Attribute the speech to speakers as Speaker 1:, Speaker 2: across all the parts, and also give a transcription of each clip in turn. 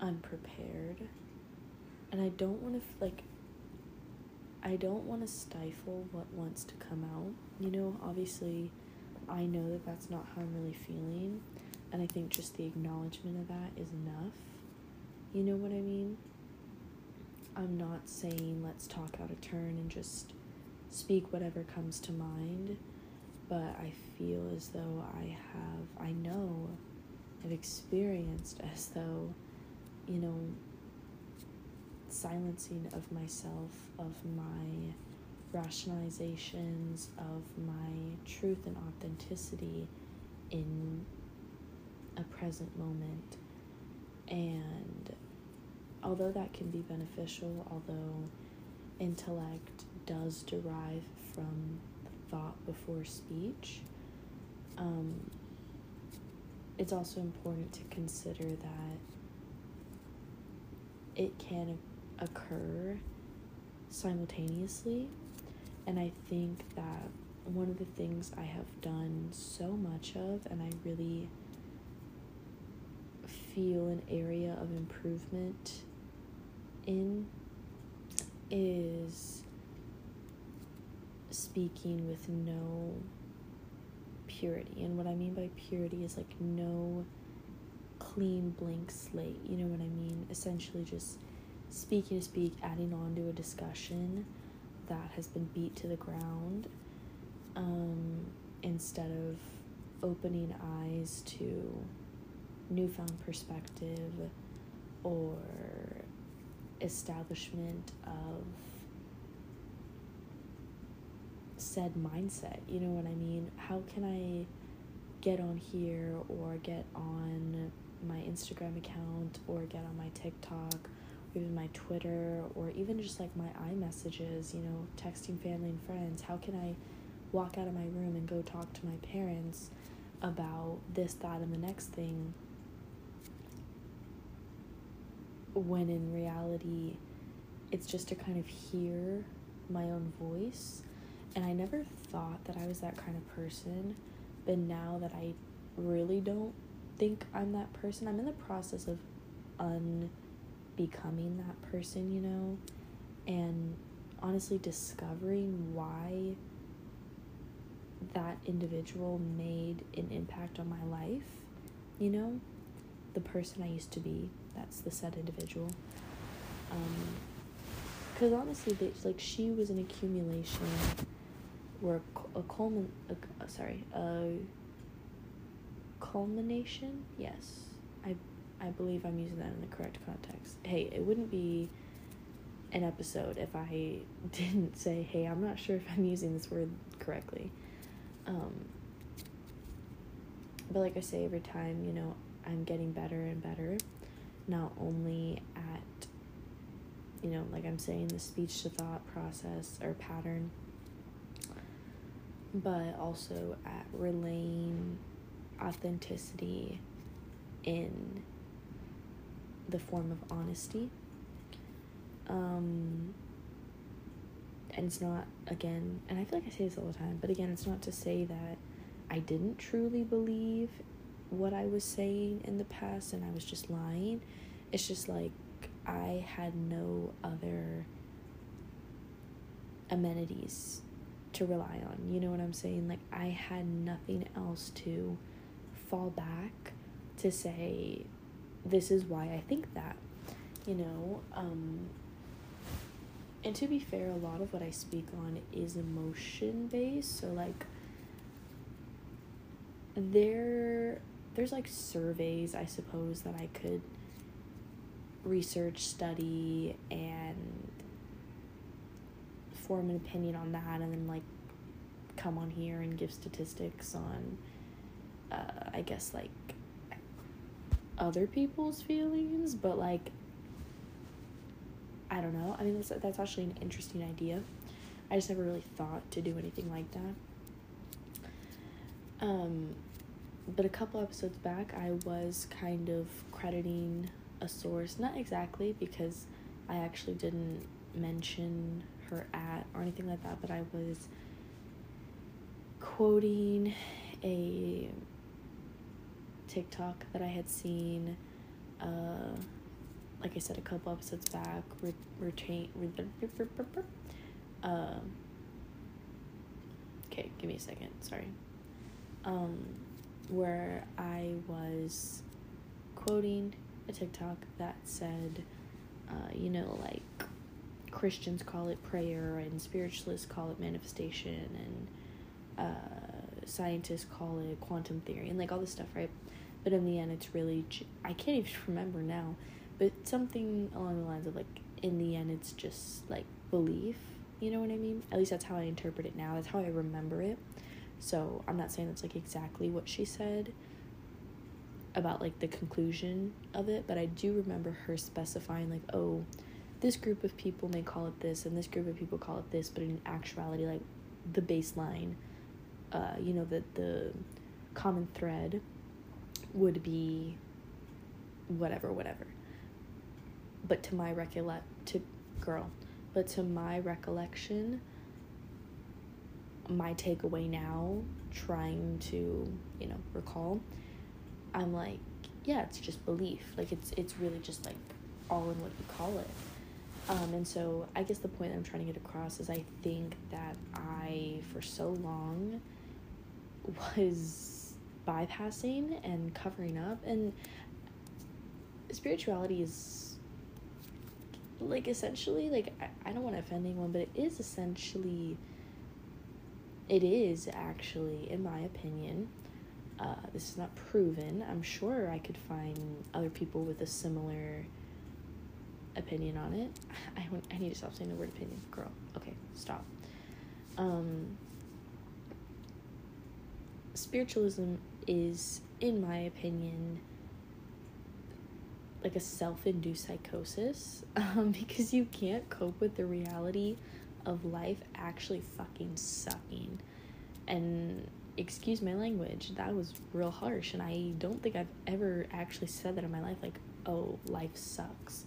Speaker 1: unprepared. And I don't want to, like, I don't want to stifle what wants to come out. You know, obviously, I know that that's not how I'm really feeling. And I think just the acknowledgement of that is enough. You know what I mean? I'm not saying let's talk out of turn and just speak whatever comes to mind, but I feel as though I have, I know, I've experienced as though, you know, silencing of myself, of my rationalizations, of my truth and authenticity in a present moment. And although that can be beneficial, although intellect does derive from thought before speech, um, it's also important to consider that it can occur simultaneously. And I think that one of the things I have done so much of, and I really feel an area of improvement in, is speaking with no purity. And what I mean by purity is like no clean blank slate. You know what I mean? Essentially, just speaking to speak, adding on to a discussion that has been beat to the ground um, instead of opening eyes to newfound perspective or establishment of said mindset. You know what I mean? How can I get on here or get on my Instagram account or get on my TikTok or even my Twitter or even just like my iMessages, you know, texting family and friends? How can I walk out of my room and go talk to my parents about this, that, and the next thing when in reality it's just to kind of hear my own voice and I never thought that I was that kind of person, but now that I really don't think I'm that person, I'm in the process of unbecoming that person, you know, and honestly discovering why that individual made an impact on my life, you know, the person I used to be. That's the said individual. Um, because honestly, they, like she was an accumulation or a culmin a, sorry a culmination? Yes. I i believe i'm using that in the correct context. Hey it wouldn't be an episode if i didn't say hey i'm not sure if i'm using this word correctly. Um but like i say every time you know i'm getting better and better not only at you know like i'm saying the speech to thought process or pattern but also at relaying authenticity in the form of honesty. Um, and it's not, again, and I feel like I say this all the time, but again, it's not to say that I didn't truly believe what I was saying in the past and I was just lying. It's just like I had no other amenities to rely on. You know what I'm saying? Like, I had nothing else to fall back to say, this is why I think that, you know? Um, and to be fair, a lot of what I speak on is emotion based. So, like, there there's like surveys i suppose that i could research study and form an opinion on that and then like come on here and give statistics on uh, I guess like other people's feelings, but like I don't know. I mean that's that's actually an interesting idea. I just never really thought to do anything like that. Um but a couple episodes back I was kind of crediting a source, not exactly because I actually didn't mention her at or anything like that, but I was quoting a TikTok that I had seen uh, like I said a couple episodes back, re- retain. Re- um, okay, give me a second. Sorry. Um, where I was quoting a TikTok that said, uh, you know, like Christians call it prayer and spiritualists call it manifestation and uh, scientists call it quantum theory and like all this stuff, right? But in the end, it's really, I can't even remember now, but something along the lines of like, in the end, it's just like belief. You know what I mean? At least that's how I interpret it now. That's how I remember it. So I'm not saying that's like exactly what she said about like the conclusion of it, but I do remember her specifying like, oh, this group of people may call it this and this group of people call it this, but in actuality, like the baseline, uh, you know, the the common thread would be whatever, whatever. But to my recollect to girl, but to my recollection, my takeaway now, trying to, you know, recall, I'm like, yeah, it's just belief. Like it's it's really just like all in what you call it. Um, and so I guess the point I'm trying to get across is I think that I for so long was bypassing and covering up and spirituality is like essentially like I, I don't want to offend anyone but it is essentially it is actually in my opinion uh, this is not proven. I'm sure i could find other people with a similar opinion on it. I, I need to stop saying the word opinion girl. Okay stop. Um, spiritualism is in my opinion like a self-induced psychosis um, because you can't cope with the reality of life actually fucking sucking. And excuse my language, that was real harsh. And I don't think I've ever actually said that in my life like, oh, life sucks.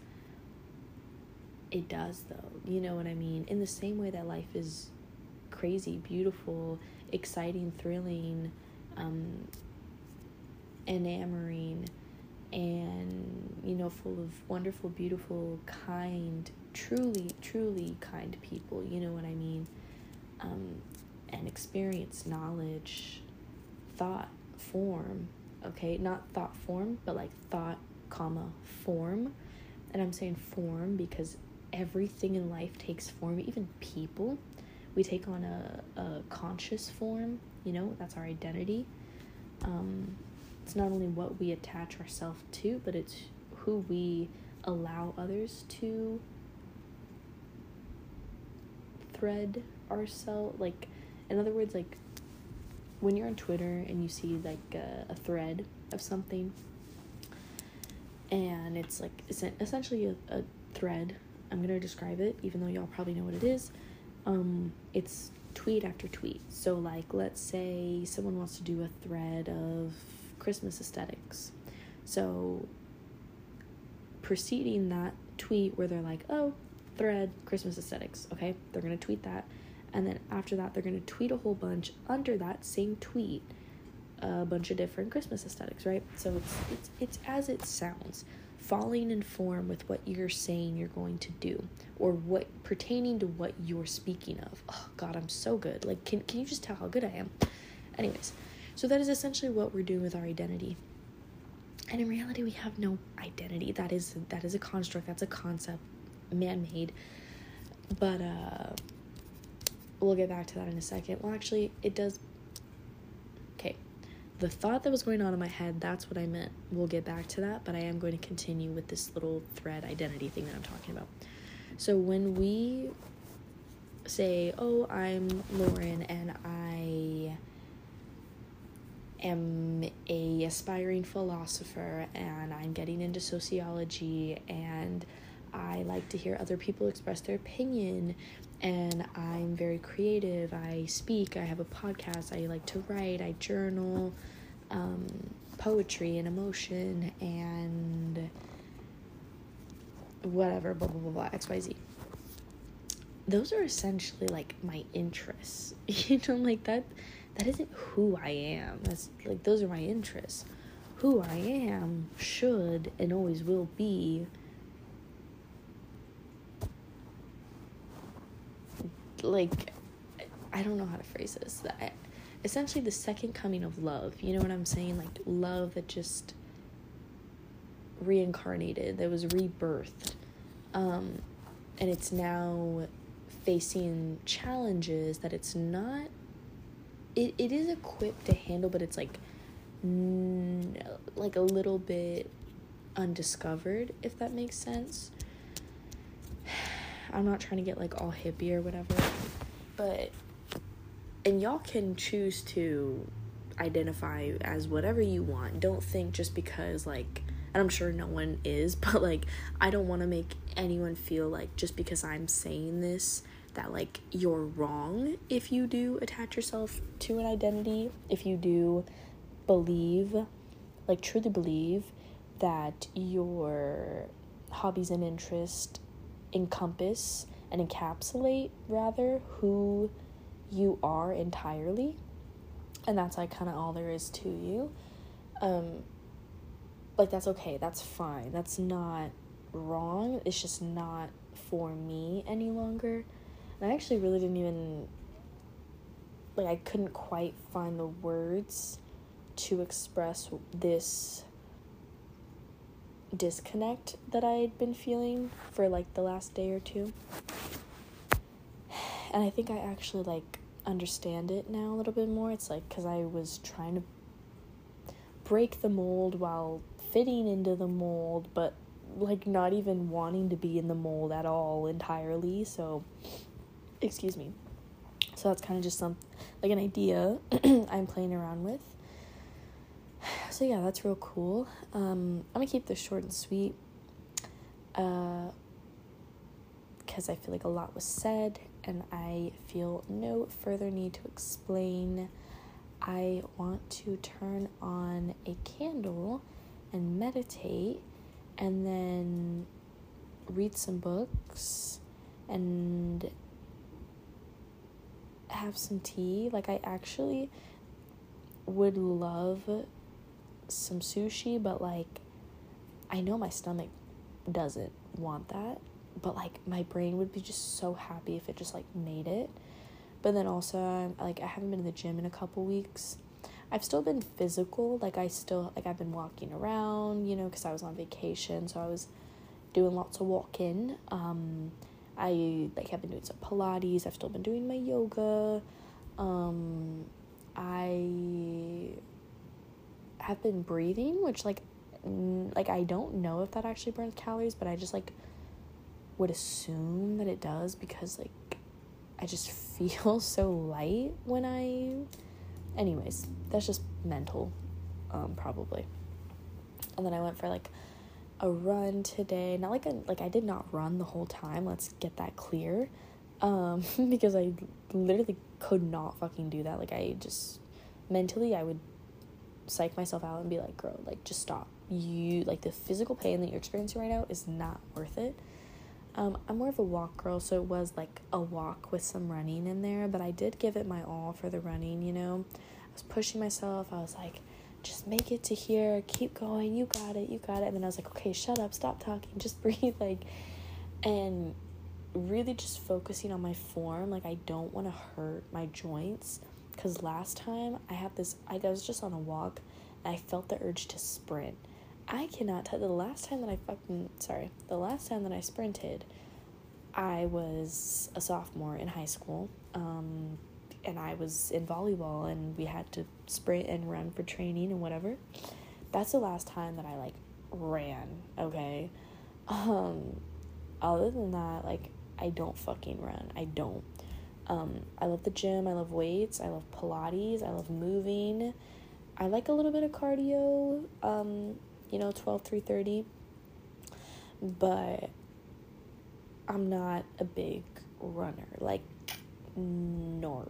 Speaker 1: It does, though. You know what I mean? In the same way that life is crazy, beautiful, exciting, thrilling, um, enamoring, and, you know, full of wonderful, beautiful, kind, truly, truly kind people, you know what I mean? Um, and experience, knowledge, thought, form, okay? Not thought form, but like thought, comma, form. And I'm saying form because everything in life takes form, even people. We take on a, a conscious form, you know, that's our identity. Um, it's not only what we attach ourselves to, but it's who we allow others to thread ourselves like in other words like when you're on twitter and you see like a, a thread of something and it's like essentially a, a thread i'm gonna describe it even though y'all probably know what it is um it's tweet after tweet. So like let's say someone wants to do a thread of christmas aesthetics so preceding that tweet where they're like oh thread Christmas aesthetics, okay? They're to tweet that. And then after that, they're to tweet a whole bunch under that same tweet a bunch of different Christmas aesthetics, right? So it's it's it's as it sounds, falling in form with what you're saying you're going to do or what pertaining to what you're speaking of. Oh god, I'm so good. Like can can you just tell how good I am? Anyways, so that is essentially what we're doing with our identity. And in reality, we have no identity. That is that is a construct, that's a concept man made. But uh, we'll get back to that in a second. Well, actually, it does. Okay. The thought that was going on in my head, that's what I meant. We'll get back to that, but I am going to continue with this little thread identity thing that I'm talking about. So when we say, "Oh, I'm Lauren and I am a aspiring philosopher and I'm getting into sociology and I like to hear other people express their opinion and I'm very creative. I speak, I have a podcast, I like to write, I journal, um, poetry and emotion and whatever, blah, blah, blah, blah, XYZ. Those are essentially like my interests. you know, like that that isn't who I am. That's like those are my interests. Who I am should and always will be like I don't know how to phrase this. That essentially the second coming of love. You know what I'm saying? Like love that just reincarnated, that was rebirthed. Um, and it's now facing challenges that it's not it, it is equipped to handle but it's like like a little bit undiscovered if that makes sense. I'm not trying to get like all hippie or whatever but and y'all can choose to identify as whatever you want. Don't think just because like and I'm sure no one is, but like I don't want to make anyone feel like just because I'm saying this that like you're wrong if you do attach yourself to an identity, if you do believe like truly believe that your hobbies and interests encompass and encapsulate rather who you are entirely and that's like kind of all there is to you um like that's okay that's fine that's not wrong it's just not for me any longer and i actually really didn't even like i couldn't quite find the words to express this disconnect that i'd been feeling for like the last day or two and i think i actually like understand it now a little bit more it's like because i was trying to break the mold while fitting into the mold, but like not even wanting to be in the mold at all entirely. So, excuse me. So that's kind of just some like an idea I'm playing around with. So yeah, that's real cool. Um, I'm gonna keep this short and sweet. Uh, because I feel like a lot was said, and I feel no further need to explain. I want to turn on a candle and meditate and then read some books and have some tea. Like, I actually would love some sushi, but like, I know my stomach doesn't want that, but like, my brain would be just so happy if it just like made it. But then also, I'm, like, I haven't been in the gym in a couple weeks I've still been physical. Like I still like I've been walking around, you know, because I was on vacation, so I was doing lots of walking. Um, I like have been doing some Pilates. I've still been doing my yoga. Um, I have been breathing, which like like I don't know if that actually burns calories, but I just like would assume that it does because like I just feel so light when I anyways, that's just mental, um, probably. And then I went for like a run today. Not like a like I did not run the whole time. Let's get that clear. Um, because I literally could not fucking do that. Like I just mentally I would psych myself out and be like, girl, like just stop. You like the physical pain that you're experiencing right now is not worth it. Um, I'm more of a walk girl, so it was like a walk with some running in there, but I did give it my all for the running, you know. I was pushing myself. I was like, just make it to here, keep going, you got it, you got it. And then I was like, okay, shut up, stop talking, just breathe, like, and really just focusing on my form. Like, I don't want to hurt my joints because last time I had this, I was just on a walk and I felt the urge to sprint I cannot tell the last time that I fucking sorry, the last time that I sprinted, I was a sophomore in high school. Um, and I was in volleyball and we had to sprint and run for training and whatever. That's the last time that I like ran, okay? Um other than that, like I don't fucking run. I don't. Um I love the gym, I love weights, I love Pilates, I love moving. I like a little bit of cardio. Um you know, 12, 3.30. But I'm not a big runner, like, nor.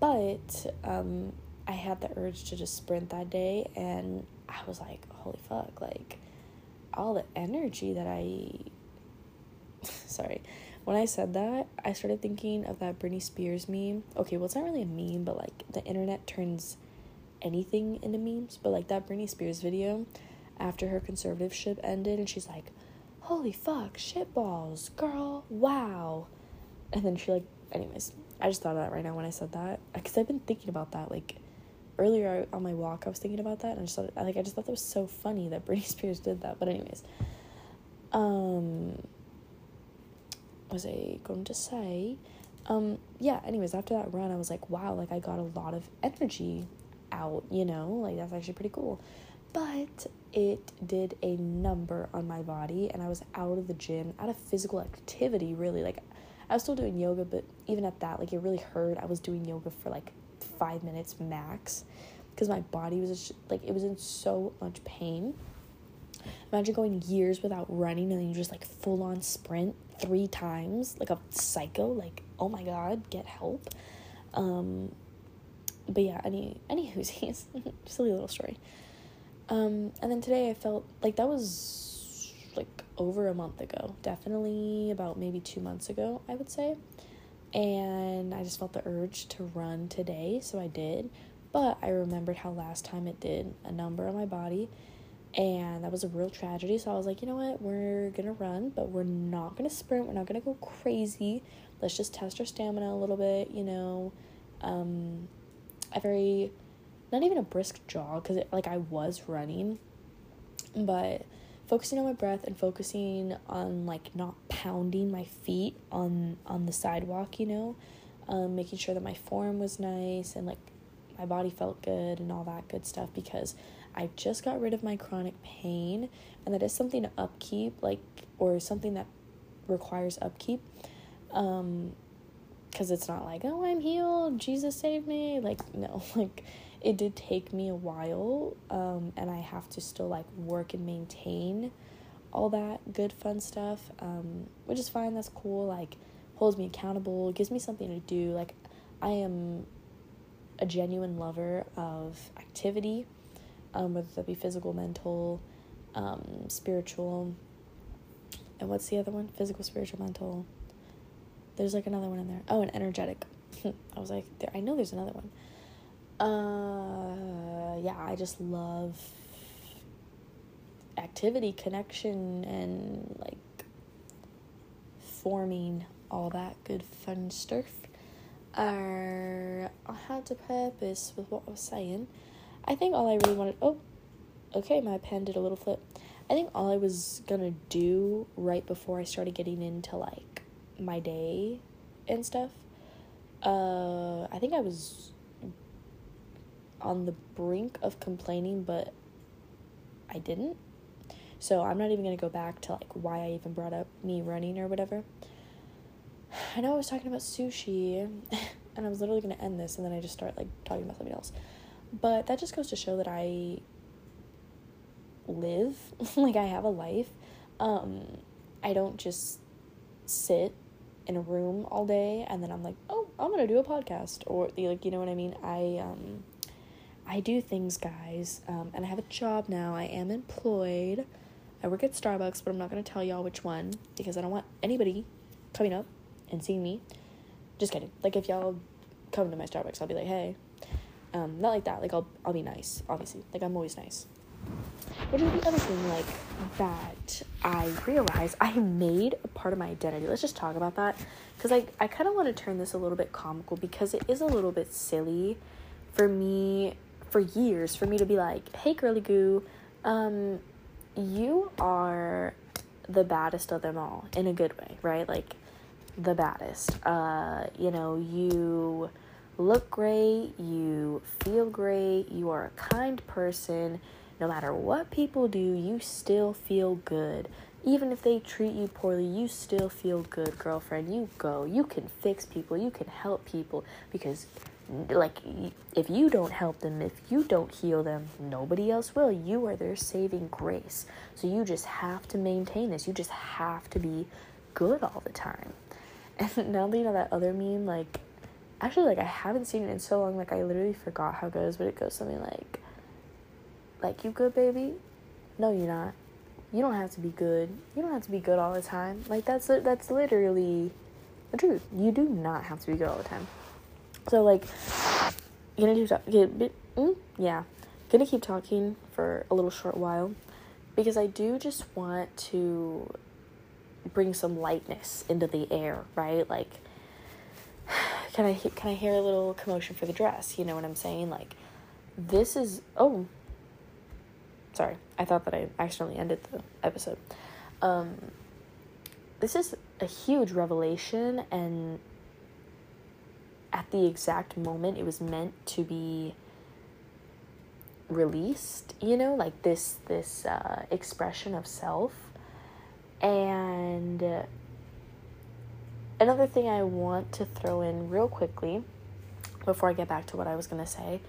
Speaker 1: But um, I had the urge to just sprint that day, and I was like, holy fuck, like, all the energy that I. Sorry. When I said that, I started thinking of that Britney Spears meme. Okay, well, it's not really a meme, but like the internet turns anything into memes. But like that Britney Spears video after her conservatorship ended and she's like, Holy fuck, shitballs, girl, wow. And then she like anyways, I just thought of that right now when I said that because I've been thinking about that like earlier on my walk. I was thinking about that and I just thought like I just thought that was so funny that Britney Spears did that. But anyways, um, was I going to say? Um, yeah. Anyways, after that run, I was like, wow, like I got a lot of energy out. You know, like that's actually pretty cool. But it did a number on my body, and I was out of the gym, out of physical activity. Really, like I was still doing yoga, but even at that, like it really hurt. I was doing yoga for like five minutes max because my body was just, like it was in so much pain. Imagine going years without running and then you just like full on sprint three times like a psycho. Like oh my god, get help. Um, but yeah, any any whoosies, silly little story. Um, and then today I felt like that was like over a month ago, definitely about maybe two months ago, I would say. And I just felt the urge to run today, so I did. But I remembered how last time it did a number on my body, and that was a real tragedy. So I was like, you know what, we're gonna run, but we're not gonna sprint, we're not gonna go crazy. Let's just test our stamina a little bit, you know. Um, a very not even a brisk jog because like I was running, but focusing on my breath and focusing on like not pounding my feet on on the sidewalk, you know, um, making sure that my form was nice and like my body felt good and all that good stuff because I just got rid of my chronic pain and that is something to upkeep like or something that requires upkeep um because it's not like oh i'm healed jesus saved me like no like it did take me a while um, and i have to still like work and maintain all that good fun stuff um, which is fine that's cool like holds me accountable gives me something to do like i am a genuine lover of activity um, whether that be physical mental um, spiritual and what's the other one? Physical spiritual mental. There's like another one in there. Oh and energetic. I was like there i know there's another one uh, yeah, I just love activity, connection, and like forming all that good fun stuff. Uh, I had to purpose with what I was saying. I think all I really wanted. Oh, okay, my pen did a little flip. I think all I was gonna do right before I started getting into like my day and stuff. Uh, I think I was on the brink of complaining, but I didn't. So I'm not even gonna go back to like why I even brought up me running or whatever. I know I was talking about sushi, and I was literally gonna end this, and then I just start like talking about something else. But that just goes to show that I live, like I have a life. Um, I don't just sit in a room all day and then I'm like, oh, I'm gonna do a podcast or like you know what I mean. I um I do things, guys, um, and I have a job now. I am employed. I work at Starbucks, but I'm not going to tell y'all which one because I don't want anybody coming up and seeing me. Just kidding. Like, if y'all come to my Starbucks, I'll be like, hey. Um, not like that. Like, I'll, I'll be nice, obviously. Like, I'm always nice. What is the other thing, like, that I realized I made a part of my identity? Let's just talk about that. Because I, I kind of want to turn this a little bit comical because it is a little bit silly for me for years for me to be like, hey, girly goo, um, you are the baddest of them all in a good way, right? Like, the baddest. Uh, you know, you look great, you feel great, you are a kind person. No matter what people do, you still feel good. Even if they treat you poorly, you still feel good, girlfriend. You go. You can fix people, you can help people because like if you don't help them if you don't heal them nobody else will. You are their saving grace. So you just have to maintain this. You just have to be good all the time. And now that you know that other meme like actually like i haven't seen it in so long. Like i literally forgot how it goes but it goes something like like you good baby? No you're not. You don't have to be good. You don't have to be good all the time. Like that's that's literally the truth. You do not have to be good all the time so like, gonna do get mm, yeah, gonna keep talking for a little short while because I do just want to bring some lightness into the air, right? Like can I can I hear a little commotion for the dress? You know what I'm saying? Like, this is oh. Sorry, I thought that I accidentally ended the episode. Um, this is a huge revelation, and at the exact moment it was meant to be released you know like this this uh, expression of self. And uh, another thing i want to throw in real quickly before i get back to what i was going to say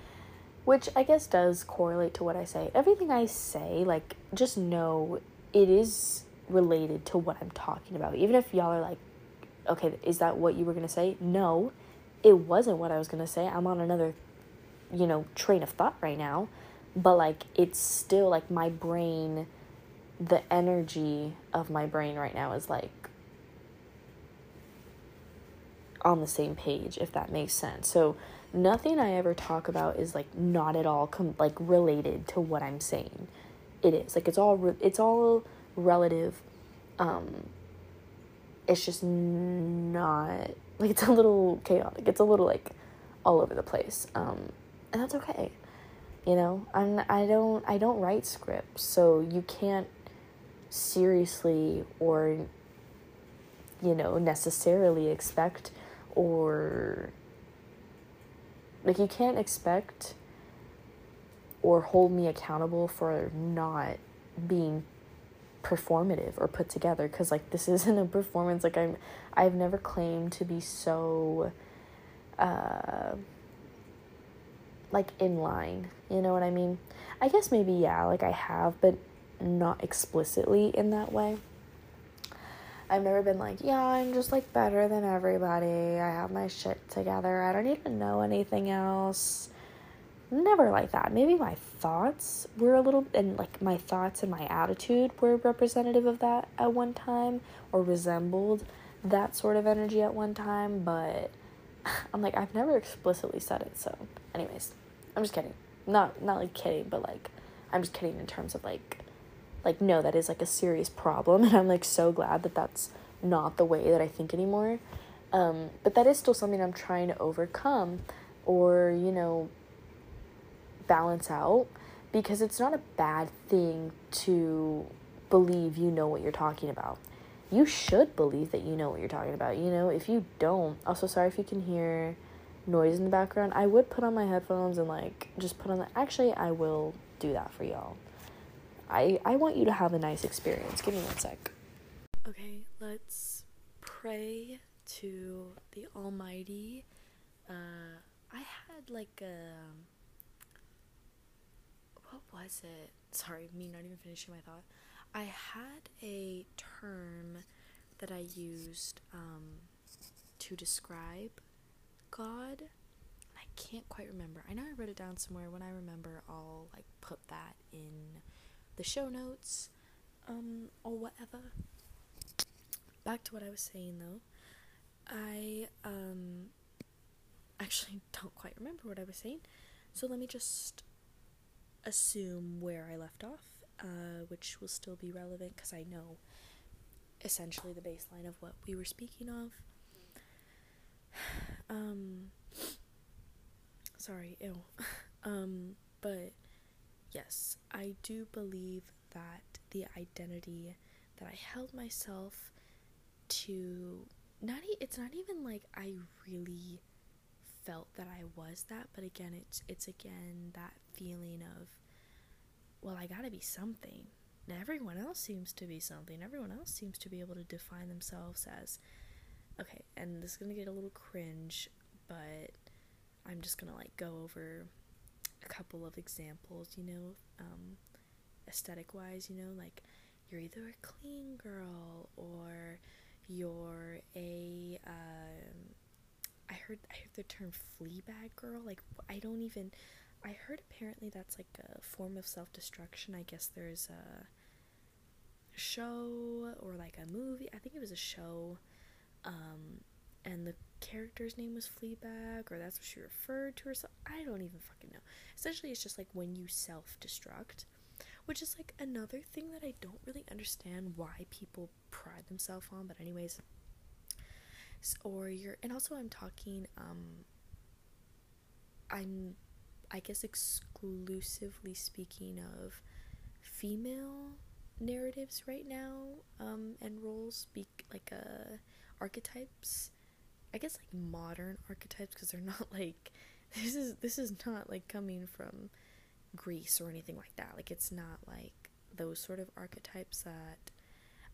Speaker 1: which i guess does correlate to what i say. Everything i say like just know it is related to what i'm talking about. Even if y'all are like okay is that what you were going to say? No it wasn't what i was going to say. I'm on another you know train of thought right now but like it's still like my brain the energy of my brain right now is like on the same page if that makes sense. So nothing i ever talk about is like not at all com- like related to what i'm saying. It is. Like it's all re- it's all relative um it's just not like it's a little chaotic. It's a little like all over the place. Um and that's okay. You know i'm i don't i don't write scripts so you can't seriously or you know necessarily expect or like you can't expect or hold me accountable for not being performative or put together because like this isn't a performance like i'm i've never claimed to be so uh like in line. You know what I mean? I guess maybe yeah, like I have, but not explicitly in that way. I've never been like, yeah, I'm just like better than everybody. I have my shit together. I don't even know anything else. Never like that. Maybe my thoughts were a little, and like my thoughts and my attitude were representative of that at one time or resembled that sort of energy at one time, but I'm like, I've never explicitly said it. So, anyways. I'm just kidding. Not not like kidding, but like I'm just kidding in terms of like like no, that is like a serious problem and I'm like so glad that that's not the way that I think anymore. Um, but that is still something I'm trying to overcome or, you know, balance out because it's not a bad thing to believe you know what you're talking about. You should believe that you know what you're talking about. You know, if you don't, also sorry if you can hear noise in the background, I would put on my headphones and like just put on the actually I will do that for y'all. I I want you to have a nice experience. Give me one sec. Okay, let's pray to the Almighty. Uh I had like a what was it? Sorry, me not even finishing my thought. I had a term that I used um, to describe God. I can't quite remember. I know I wrote it down somewhere. When I remember, I'll like put that in the show notes um or whatever. Back to what I was saying though. I um actually don't quite remember what I was saying. So let me just assume where I left off, uh, which will still be relevant because I know essentially the baseline of what we were speaking of. Um, sorry, ew. um, but yes, I do believe that the identity that I held myself to not e- it's not even like I really felt that I was that, but again, it's it's again that feeling of well, I got to be something. Now everyone else seems to be something. Everyone else seems to be able to define themselves as okay, and this is gonna get a little cringe, but I'm just gonna like go over a couple of examples, you know, um, aesthetic wise, you know, like you're either a clean girl or you're a um, I heard I heard the term flea bag girl. Like I don't even I heard apparently that's like a form of self destruction. I guess there's a show or like a movie. I think it was a show um, and the character's name was Fleabag, or that's what she referred to herself. I don't even fucking know. Essentially, it's just like when you self destruct, which is like another thing that I don't really understand why people pride themselves on. But, anyways, or you're and also I'm talking um I'm I guess exclusively speaking of female narratives right now um and roles speak like uh archetypes. I guess like modern archetypes because they're not like this is this is not like coming from Greece or anything like that. Like it's not like those sort of archetypes that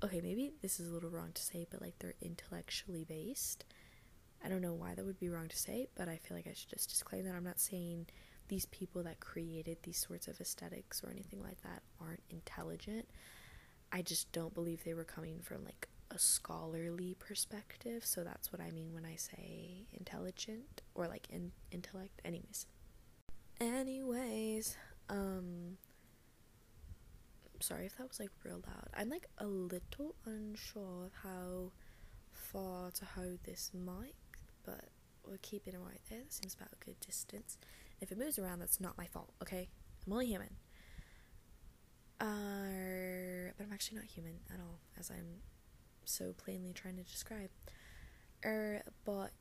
Speaker 1: okay, maybe this is a little wrong to say, but like they're intellectually based. I don't know why that would be wrong to say, but I feel like I should just disclaim that I'm not saying these people that created these sorts of aesthetics or anything like that aren't intelligent. I just don't believe they were coming from like a scholarly perspective, so that's what I mean when I say intelligent or like in intellect anyways. Anyways, um sorry if that was like real loud. I'm like a little unsure of how far to hold this mic, but we're keeping it right there. That seems about a good distance. If it moves around, that's not my fault, okay? I'm only human. Uh, but I'm actually not human at all, as I'm so plainly trying to describe. Er, but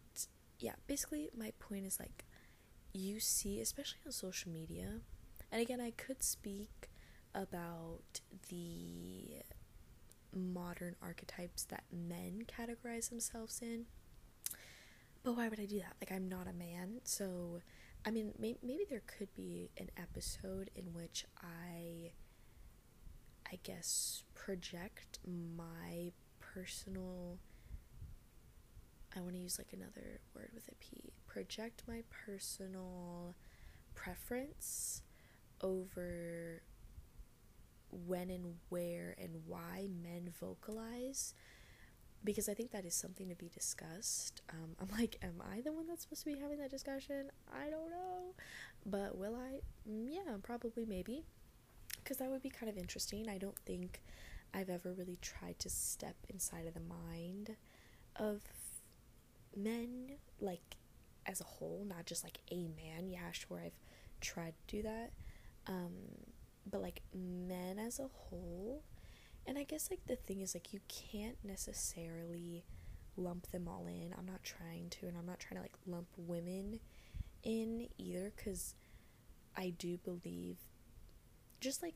Speaker 1: yeah, basically my point is like you see, especially on social media, and again, I could speak about the modern archetypes that men categorize themselves in. But why would I do that? Like, I'm not a man, so I mean, may- maybe there could be an episode in which I, I guess, project my personal. I want to use like another word with a P. Project my personal preference over when and where and why men vocalize because I think that is something to be discussed. Um, I'm like, am I the one that's supposed to be having that discussion? I don't know. But will I? Mm, yeah, probably, maybe. Because that would be kind of interesting. I don't think I've ever really tried to step inside of the mind of men, like as a whole, not just like a man. Yeah, sure, I've tried to do that. Um, but like men as a whole. And i guess like the thing is like you can't necessarily lump them all in. I'm not trying to and i'm not trying to like lump women in either because i do believe just like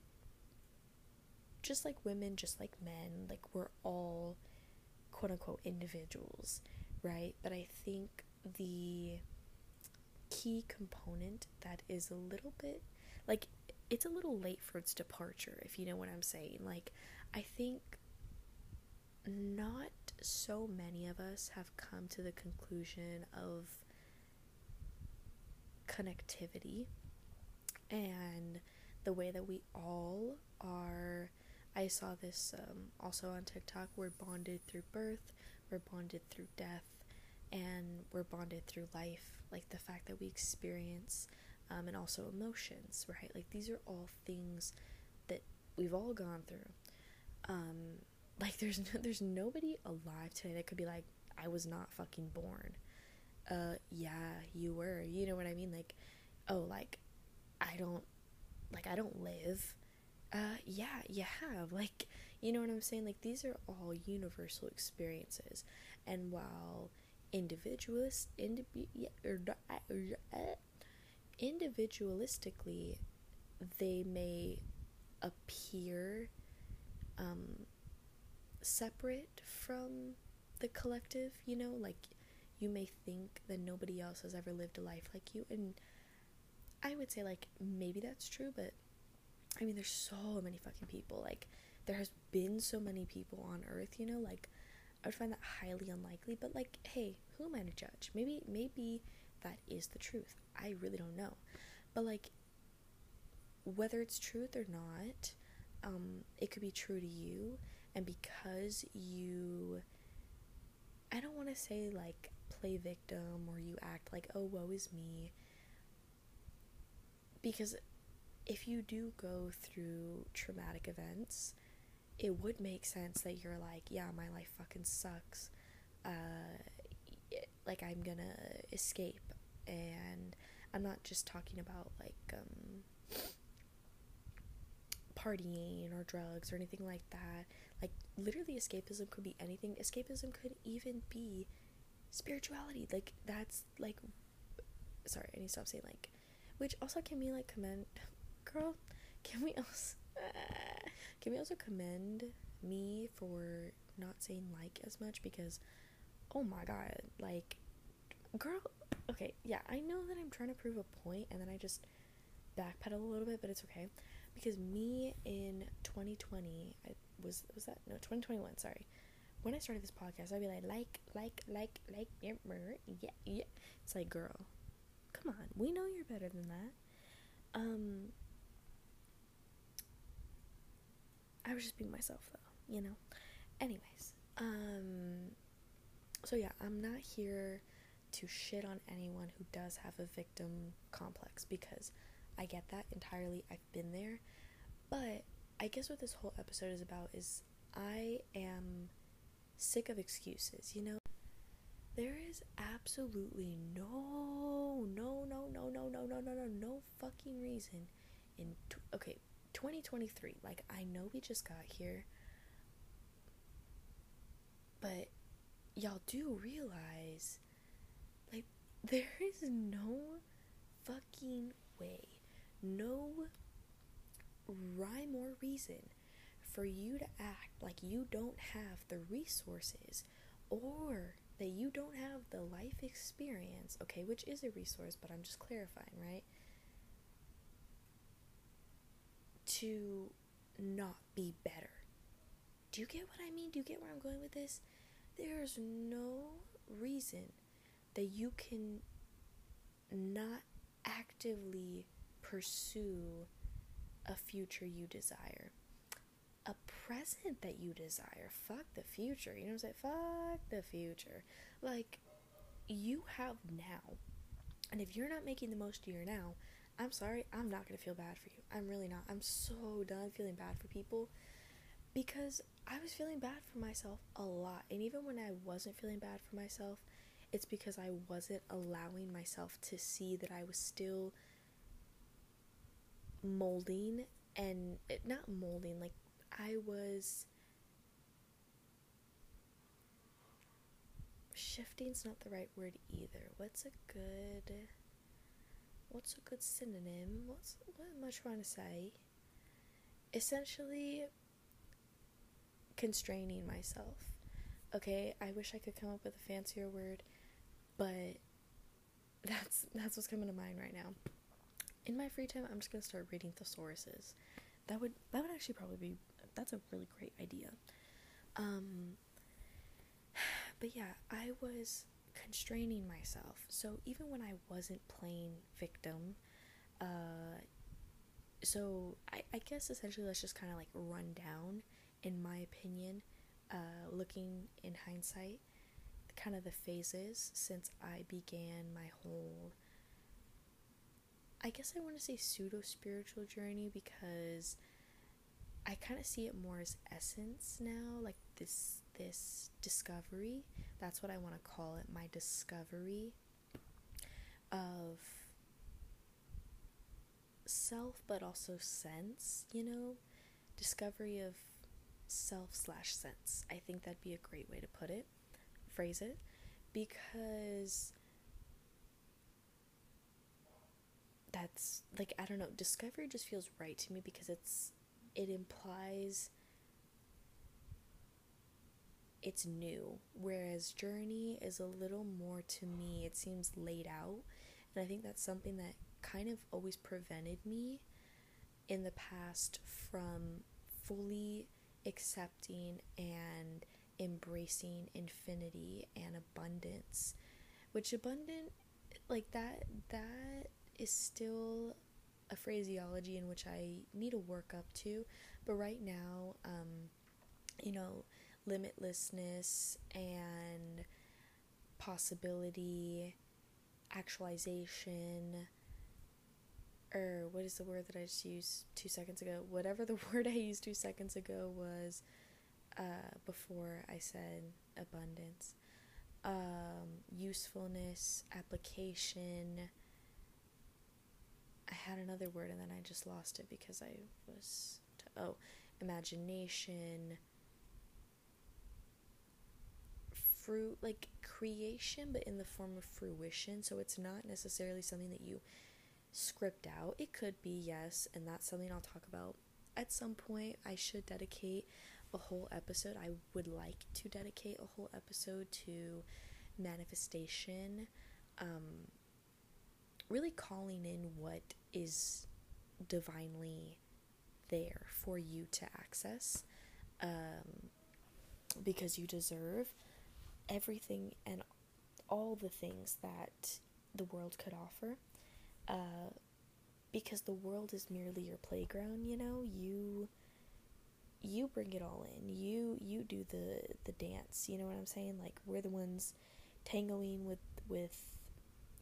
Speaker 1: just like women just like men like we're all quote unquote individuals right? But i think the key component that is a little bit like it's a little late for its departure, if you know what I'm saying. Like, I think not so many of us have come to the conclusion of connectivity and the way that we all are. I saw this um, also on TikTok. We're bonded through birth, we're bonded through death, and we're bonded through life. Like the fact that we experience um, and also emotions, right? Like these are all things that we've all gone through. Um, like there's no, there's nobody alive today that could be like, I was not fucking born. Uh, yeah, you were. You know what I mean? Like, oh, like I don't, like I don't live. Uh, yeah, you have. Like, you know what I'm saying? Like these are all universal experiences, and while individualist, indiv- individualistically, they may appear um, separate from the collective, you know, like you may think that nobody else has ever lived a life like you. And I would say, like, maybe that's true, but I mean, there's so many fucking people. Like, there has been so many people on earth, you know, like, I would find that highly unlikely, but like, hey, who am I to judge? Maybe, maybe that is the truth. I really don't know. But like whether it's truth or not, um, it could be true to you and because you I don't want to say like play victim or you act like, oh, woe is me. Because if you do go through traumatic events, it would make sense that you're like, yeah, my life fucking sucks. Uh, like, I'm gonna escape and I'm not just talking about like um, partying or drugs or anything like that. Like literally escapism could be anything. Escapism could even be spirituality. Like that's like sorry, I need to stop saying like which also can we like commend girl, can we also can we also commend me for not saying like as much because oh my god, like girl okay, yeah, I know that I'm trying to prove a point and then I just backpedal a little bit, but it's okay. Because me in 2020, I was was that no 2021, sorry. When I started this podcast, I'd be like like like like like yeah yeah. It's like girl, come on, we know you're better than that. Um I was just being myself though, you know. Anyways, um so yeah, I'm not here to shit on anyone who does have a victim complex because I get that entirely. I've been there. But I guess what this whole episode is about is I am sick of excuses, you know? There is absolutely no, no, no, no, no, no, no, no, no, no fucking reason in, t- okay, 2023. Like, I know we just got here, but y'all do realize there is no fucking way no rhyme or reason for you to act like you don't have the resources or that you don't have the life experience. Okay which is a resource but i'm just clarifying right? To not be better. Do you get what i mean? Do you get where i'm going with this? There's no reason that you can not actively pursue a future you desire, a present that you desire. Fuck the future. You know what I'm saying? Fuck the future. Like, you have now. And if you're not making the most of your now, I'm sorry, I'm not gonna feel bad for you. I'm really not. I'm so done feeling bad for people because I was feeling bad for myself a lot. And even when I wasn't feeling bad for myself, it's because I wasn't allowing myself to see that I was still molding and it, not molding, like I was shifting's not the right word either. What's a good what's a good synonym? What's what am I trying to say? Essentially constraining myself. Okay, I wish I could come up with a fancier word, but that's that's what's coming to mind right now. In my free time, I'm just gonna start reading thesauruses. That would that would actually probably be that's a really great idea. Um, but yeah, I was constraining myself. So even when I wasn't playing victim, uh, so I, I guess essentially let's just kind of like run down in my opinion, uh, looking in hindsight, kind of the phases since I began my whole, I guess I want to say pseudo spiritual journey because I kind of see it more as essence now, like this this discovery. That's what I want to call it, my discovery of self but also sense, you know, discovery of self slash sense. I think that'd be a great way to put it, phrase it, because that's like I don't know, discovery just feels right to me because it's it implies it's new, whereas journey is a little more to me, it seems laid out, and I think that's something that kind of always prevented me in the past from fully accepting and embracing infinity and abundance which abundant like that that is still a phraseology in which I need to work up to but right now um you know limitlessness and possibility actualization or what is the word that I just used two seconds ago? Whatever the word I used two seconds ago was uh, before I said abundance. Um, usefulness, application. I had another word and then I just lost it because I was. T- oh, imagination. fruit like creation but in the form of fruition so it's not necessarily something that you script out it could be yes and that's something i'll talk about at some point i should dedicate a whole episode i would like to dedicate a whole episode to manifestation um, really calling in what is divinely there for you to access um, because you deserve everything and all the things that the world could offer. Uh, because the world is merely your playground, you know, you you bring it all in. You you do the the dance. You know what I'm saying? Like we're the ones tangoing with with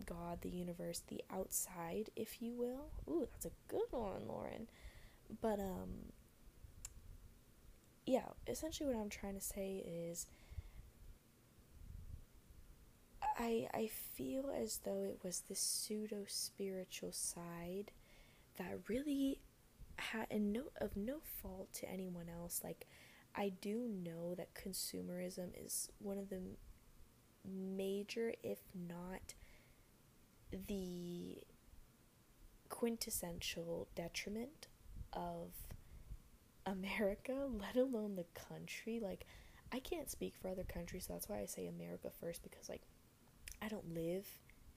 Speaker 1: God, the universe, the outside, if you will. Ooh, that's a good one, Lauren. But um yeah, essentially what I'm trying to say is I I feel as though it was this pseudo spiritual side that really and no of no fault to anyone else. Like I do know that consumerism is one of the major, if not the quintessential detriment of America, let alone the country. Like, I can't speak for other countries, so that's why I say America first because, like, I don't live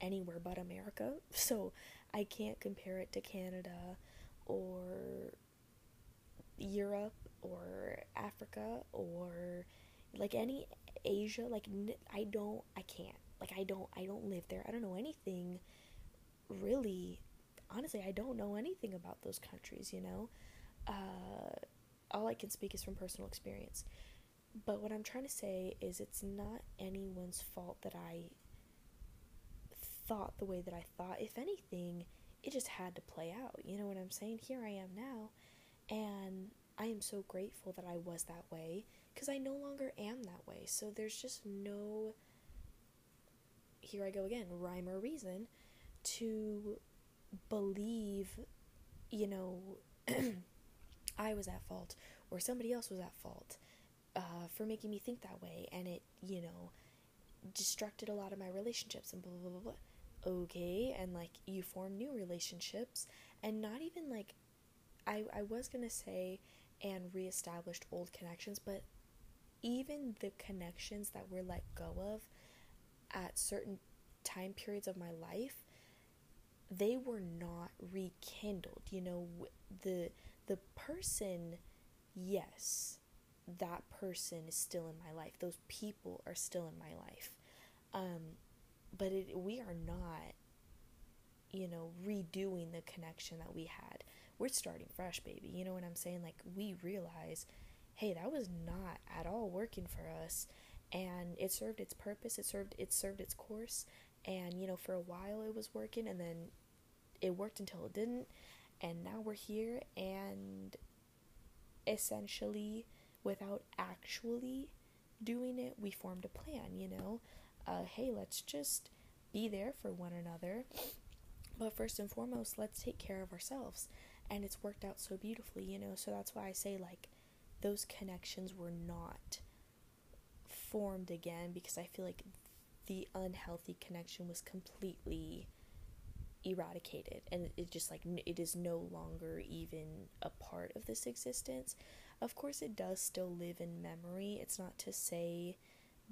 Speaker 1: anywhere but America, so I can't compare it to Canada or Europe or Africa or like any Asia. Like, I don't, I can't. Like, I don't, I don't live there. I don't know anything really. Honestly, I don't know anything about those countries, you know? Uh, all I can speak is from personal experience. But what I'm trying to say is it's not anyone's fault that I thought the way that I thought. If anything, it just had to play out. You know what I'm saying? Here I am now, and I am so grateful that I was that way because I no longer am that way. So there's just no here I go again, rhyme or reason to believe, you know, I was at fault or somebody else was at fault uh, for making me think that way, and it, you know, destructed a lot of my relationships and blah blah blah blah. Okay, and like you form new relationships, and not even like I I was gonna say and reestablished old connections, but even the connections that were let go of at certain time periods of my life they were not rekindled you know the the person, yes, that person is still in my life. Those people are still in my life. Um, but it, we are not, you know, redoing the connection that we had. We're starting fresh, baby. You know what I'm saying? Like, we realize, hey, that was not at all working for us. And it served its purpose. It served it served its course. And you know, for a while it was working, and then it worked until it didn't and now we're here and essentially without actually doing it we formed a plan you know uh, hey let's just be there for one another. But first and foremost let's take care of ourselves. And it's worked out so beautifully you know so that's why i say like those connections were not formed again because i feel like the unhealthy connection was completely eradicated. And it just like it is no longer even a part of this existence. Of course it does still live in memory. It's not to say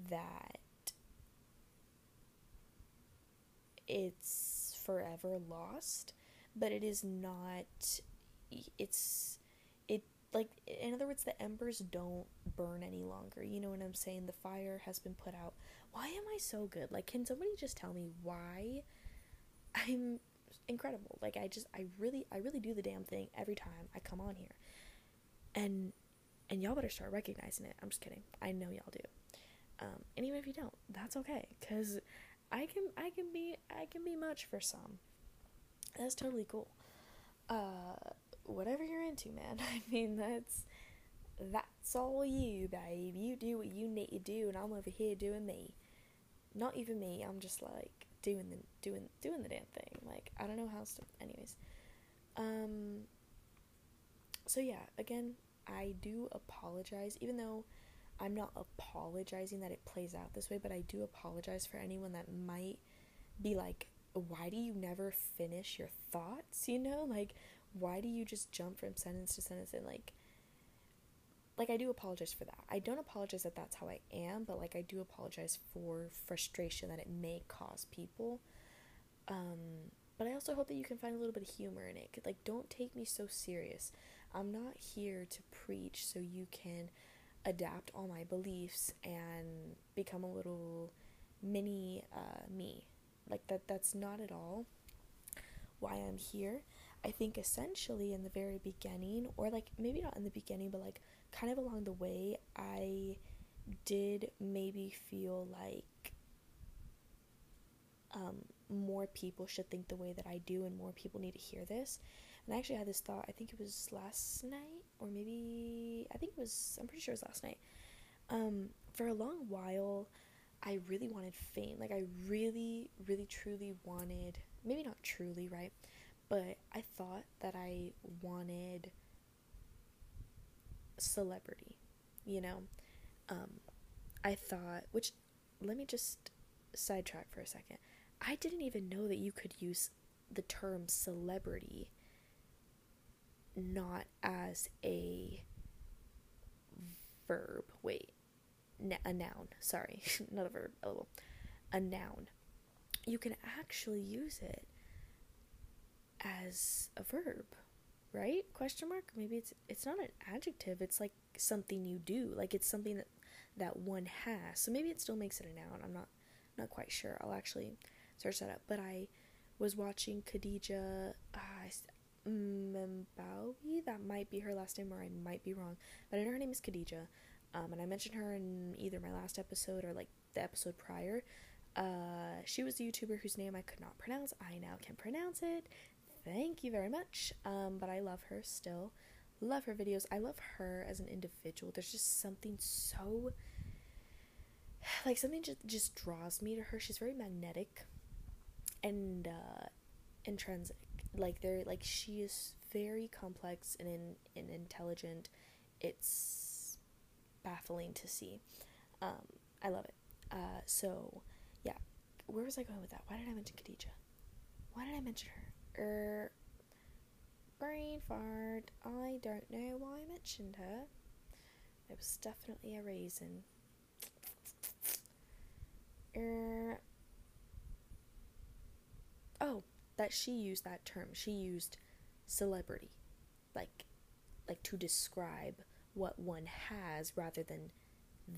Speaker 1: that it's forever lost but it is not it's it like in other words the embers don't burn any longer you know what i'm saying the fire has been put out why am i so good like can somebody just tell me why I'm incredible. Like I just I really I really do the damn thing every time I come on here. And and y'all better start recognizing it. I'm just kidding. I know y'all do. Um, and even if you don't, that's okay cuz I can I can be I can be much for some. That's totally cool. Uh whatever you're into, man. I mean, that's that's all you, babe. You do what you need to do, and I'm over here doing me. Not even me. I'm just like doing the doing doing the damn thing. Like I don't know how else to. Anyways, um. So yeah, again, I do apologize, even though I'm not apologizing that it plays out this way, but I do apologize for anyone that might be like, why do you never finish your thoughts? You know, like, why do you just jump from sentence to sentence and like, like I do apologize for that. I don't apologize that that's how I am, but like I do apologize for frustration that it may cause people. Um, but I also hope that you can find a little bit of humor in it. Like, don't take me so serious. I'm not here to preach so you can adapt all my beliefs and become a little mini uh, me. Like that that's not at all why I'm here. I think essentially in the very beginning or like maybe not in the beginning but like kind of along the way I did maybe feel like um, more people should think the way that I do and more people need to hear this. And I actually had this thought, I think it was last night, or maybe, I think it was, I'm pretty sure it was last night. Um, for a long while, I really wanted fame. Like, I really, really, truly wanted, maybe not truly, right? But I thought that I wanted celebrity, you know? Um, I thought, which, let me just sidetrack for a second. I didn't even know that you could use the term celebrity not as a verb. Wait, a noun. Sorry, not a verb. Oh, a noun. You can actually use it as a verb, right? Question mark. Maybe it's it's not an adjective. It's like something you do. Like it's something that that one has. So maybe it still makes it a noun. I'm not not quite sure. I'll actually search that up. But I was watching Khadija. Uh, Membawi. That might be her last name, or I might be wrong. But I know her name is Khadija. Um, and I mentioned her in either my last episode or like the episode prior. Uh, she was a YouTuber whose name I could not pronounce. I now can pronounce it. Thank you very much. Um, but I love her still. Love her videos. I love her as an individual. There's just something so like something just just draws me to her. She's very magnetic and uh intrinsic like they're like she is very complex and in, and intelligent. It's baffling to see. Um i love it. Uh so yeah. Where was i going with that? Why did i mention khadija? Why did i mention her? Er brain fart. I don't know why i mentioned her. There was definitely a reason. Er oh that she used that term. She used celebrity, like, like to describe what one has rather than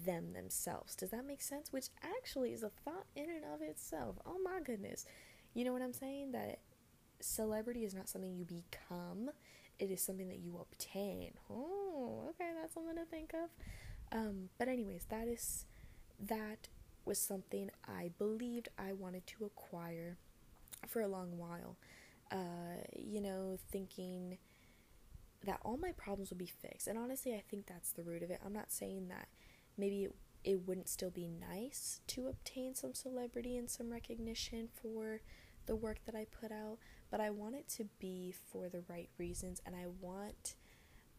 Speaker 1: them themselves. Does that make sense? Which actually is a thought in and of itself. Oh my goodness. You know what I'm saying? That celebrity is not something you become, it is something that you obtain. Oh, okay, that's something to think of. Um, but anyways, that is that was something I believed I wanted to acquire for a long while. Uh, you know, thinking that all my problems would be fixed. And honestly, I think that's the root of it. I'm not saying that maybe it, it wouldn't still be nice to obtain some celebrity and some recognition for the work that I put out, but I want it to be for the right reasons and I want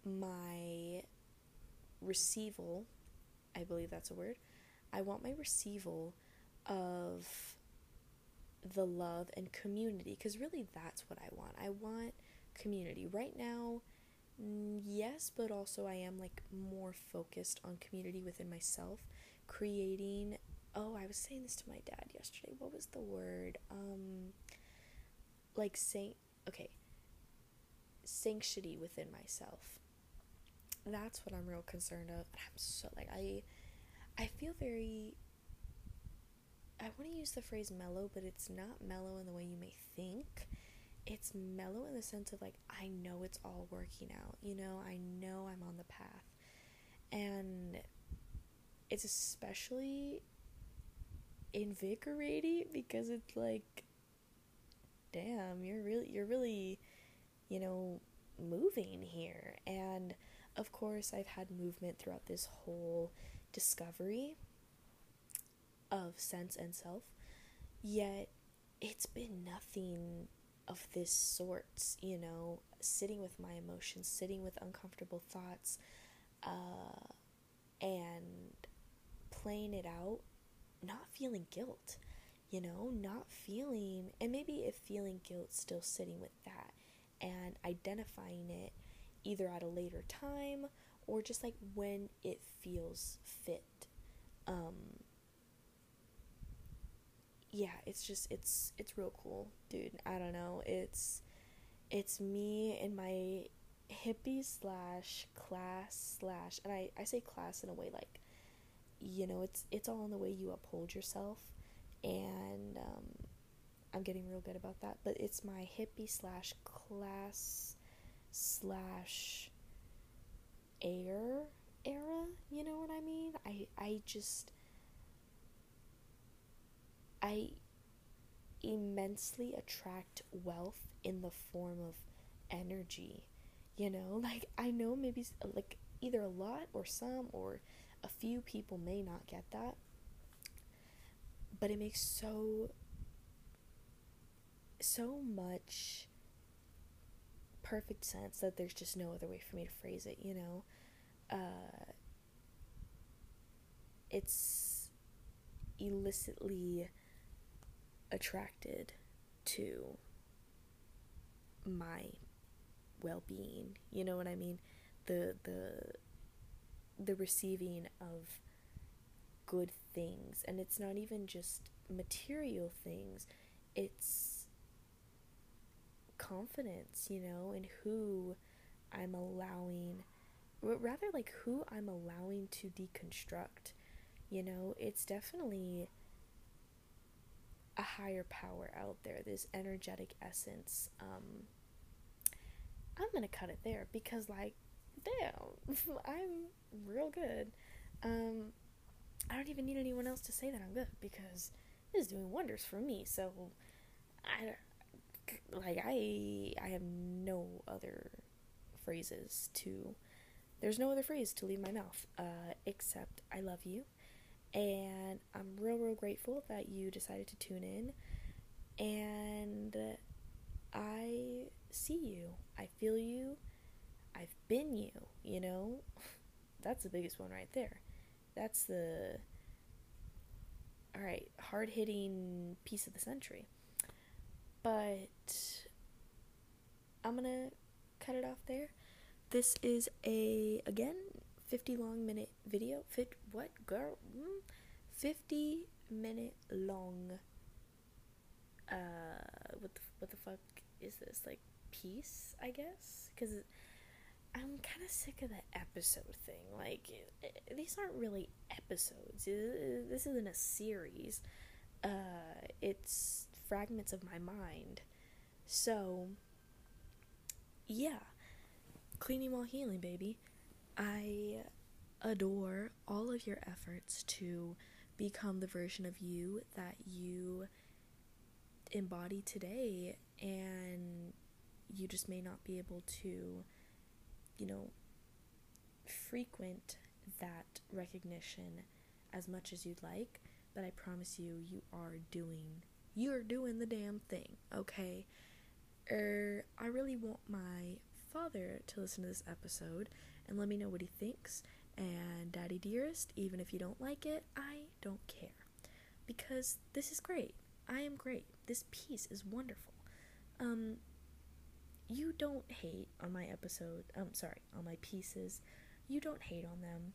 Speaker 1: my receival, I believe that's a word. I want my receival of the love and community because really that's what I want. I want community. Right now, yes, but also I am like more focused on community within myself, creating. Oh, I was saying this to my dad yesterday. What was the word? Um, like saying, okay, sanctity within myself. That's what I'm real concerned of. I'm so like I, I feel very I want to use the phrase mellow, but it's not mellow in the way you may think. It's mellow in the sense of like, I know it's all working out. You know, I know I'm on the path. And it's especially invigorating because it's like, damn, you're really, you're really, you know, moving here. And of course, I've had movement throughout this whole discovery of sense and self, yet it's been nothing of this sort, you know, sitting with my emotions, sitting with uncomfortable thoughts, uh, and playing it out, not feeling guilt, you know, not feeling, and maybe if feeling guilt, still sitting with that and identifying it either at a later time or just like when it feels fit. Um, yeah, it's just it's it's real cool, dude. I don't know. It's it's me in my hippie slash class slash and I, I say class in a way like you know it's it's all in the way you uphold yourself and um, I'm getting real good about that but it's my hippie slash class slash air era you know what I mean I I just I immensely attract wealth in the form of energy. You know, like I know maybe like either a lot or some or a few people may not get that. But it makes so so much perfect sense that there's just no other way for me to phrase it, you know. Uh it's illicitly attracted to my well-being you know what i mean? The the the receiving of good things. And it's not even just material things it's confidence you know in who i'm allowing rather like who i'm allowing to deconstruct you know? It's definitely a higher power out there, this energetic essence. Um, I'm gonna cut it there because, like, damn, I'm real good. Um, I don't even need anyone else to say that I'm good because it is doing wonders for me. So, I like I I have no other phrases to. There's no other phrase to leave my mouth uh, except I love you and I'm real, real grateful that you decided to tune in. And I see you, I feel you, I've been you, you know? That's the biggest one right there. That's the, alright, hard hitting piece of the century. But I'm gonna cut it off there. This is a, again, 50 long minute video. Fit what girl? Mm, 50 minute long. Uh, what the what the fuck is this like piece? I guess because I'm kind of sick of the episode thing. Like these aren't really episodes. This isn't a series. Uh, it's fragments of my mind. So yeah, cleaning while healing, baby. I adore all of your efforts to become the version of you that you embody today and you just may not be able to you know frequent that recognition as much as you'd like but i promise you you are doing you're doing the damn thing okay? Er i really want my father to listen to this episode and let me know what he thinks. And Daddy Dearest, even if you don't like it, I don't care. Because this is great. I am great. This piece is wonderful. Um, you don't hate on my episode. I'm sorry, on my pieces. You don't hate on them.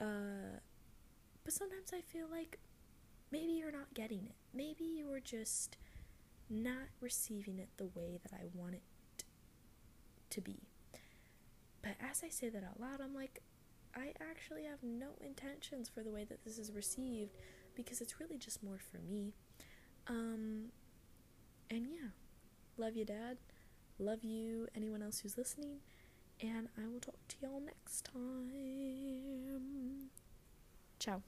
Speaker 1: Uh, but sometimes I feel like maybe you're not getting it. Maybe you're just not receiving it the way that I want it to be. But as I say that out loud, I'm like, I actually have no intentions for the way that this is received because it's really just more for me. Um, and yeah, love you, Dad. Love you, anyone else who's listening. And I will talk to y'all next time. Ciao.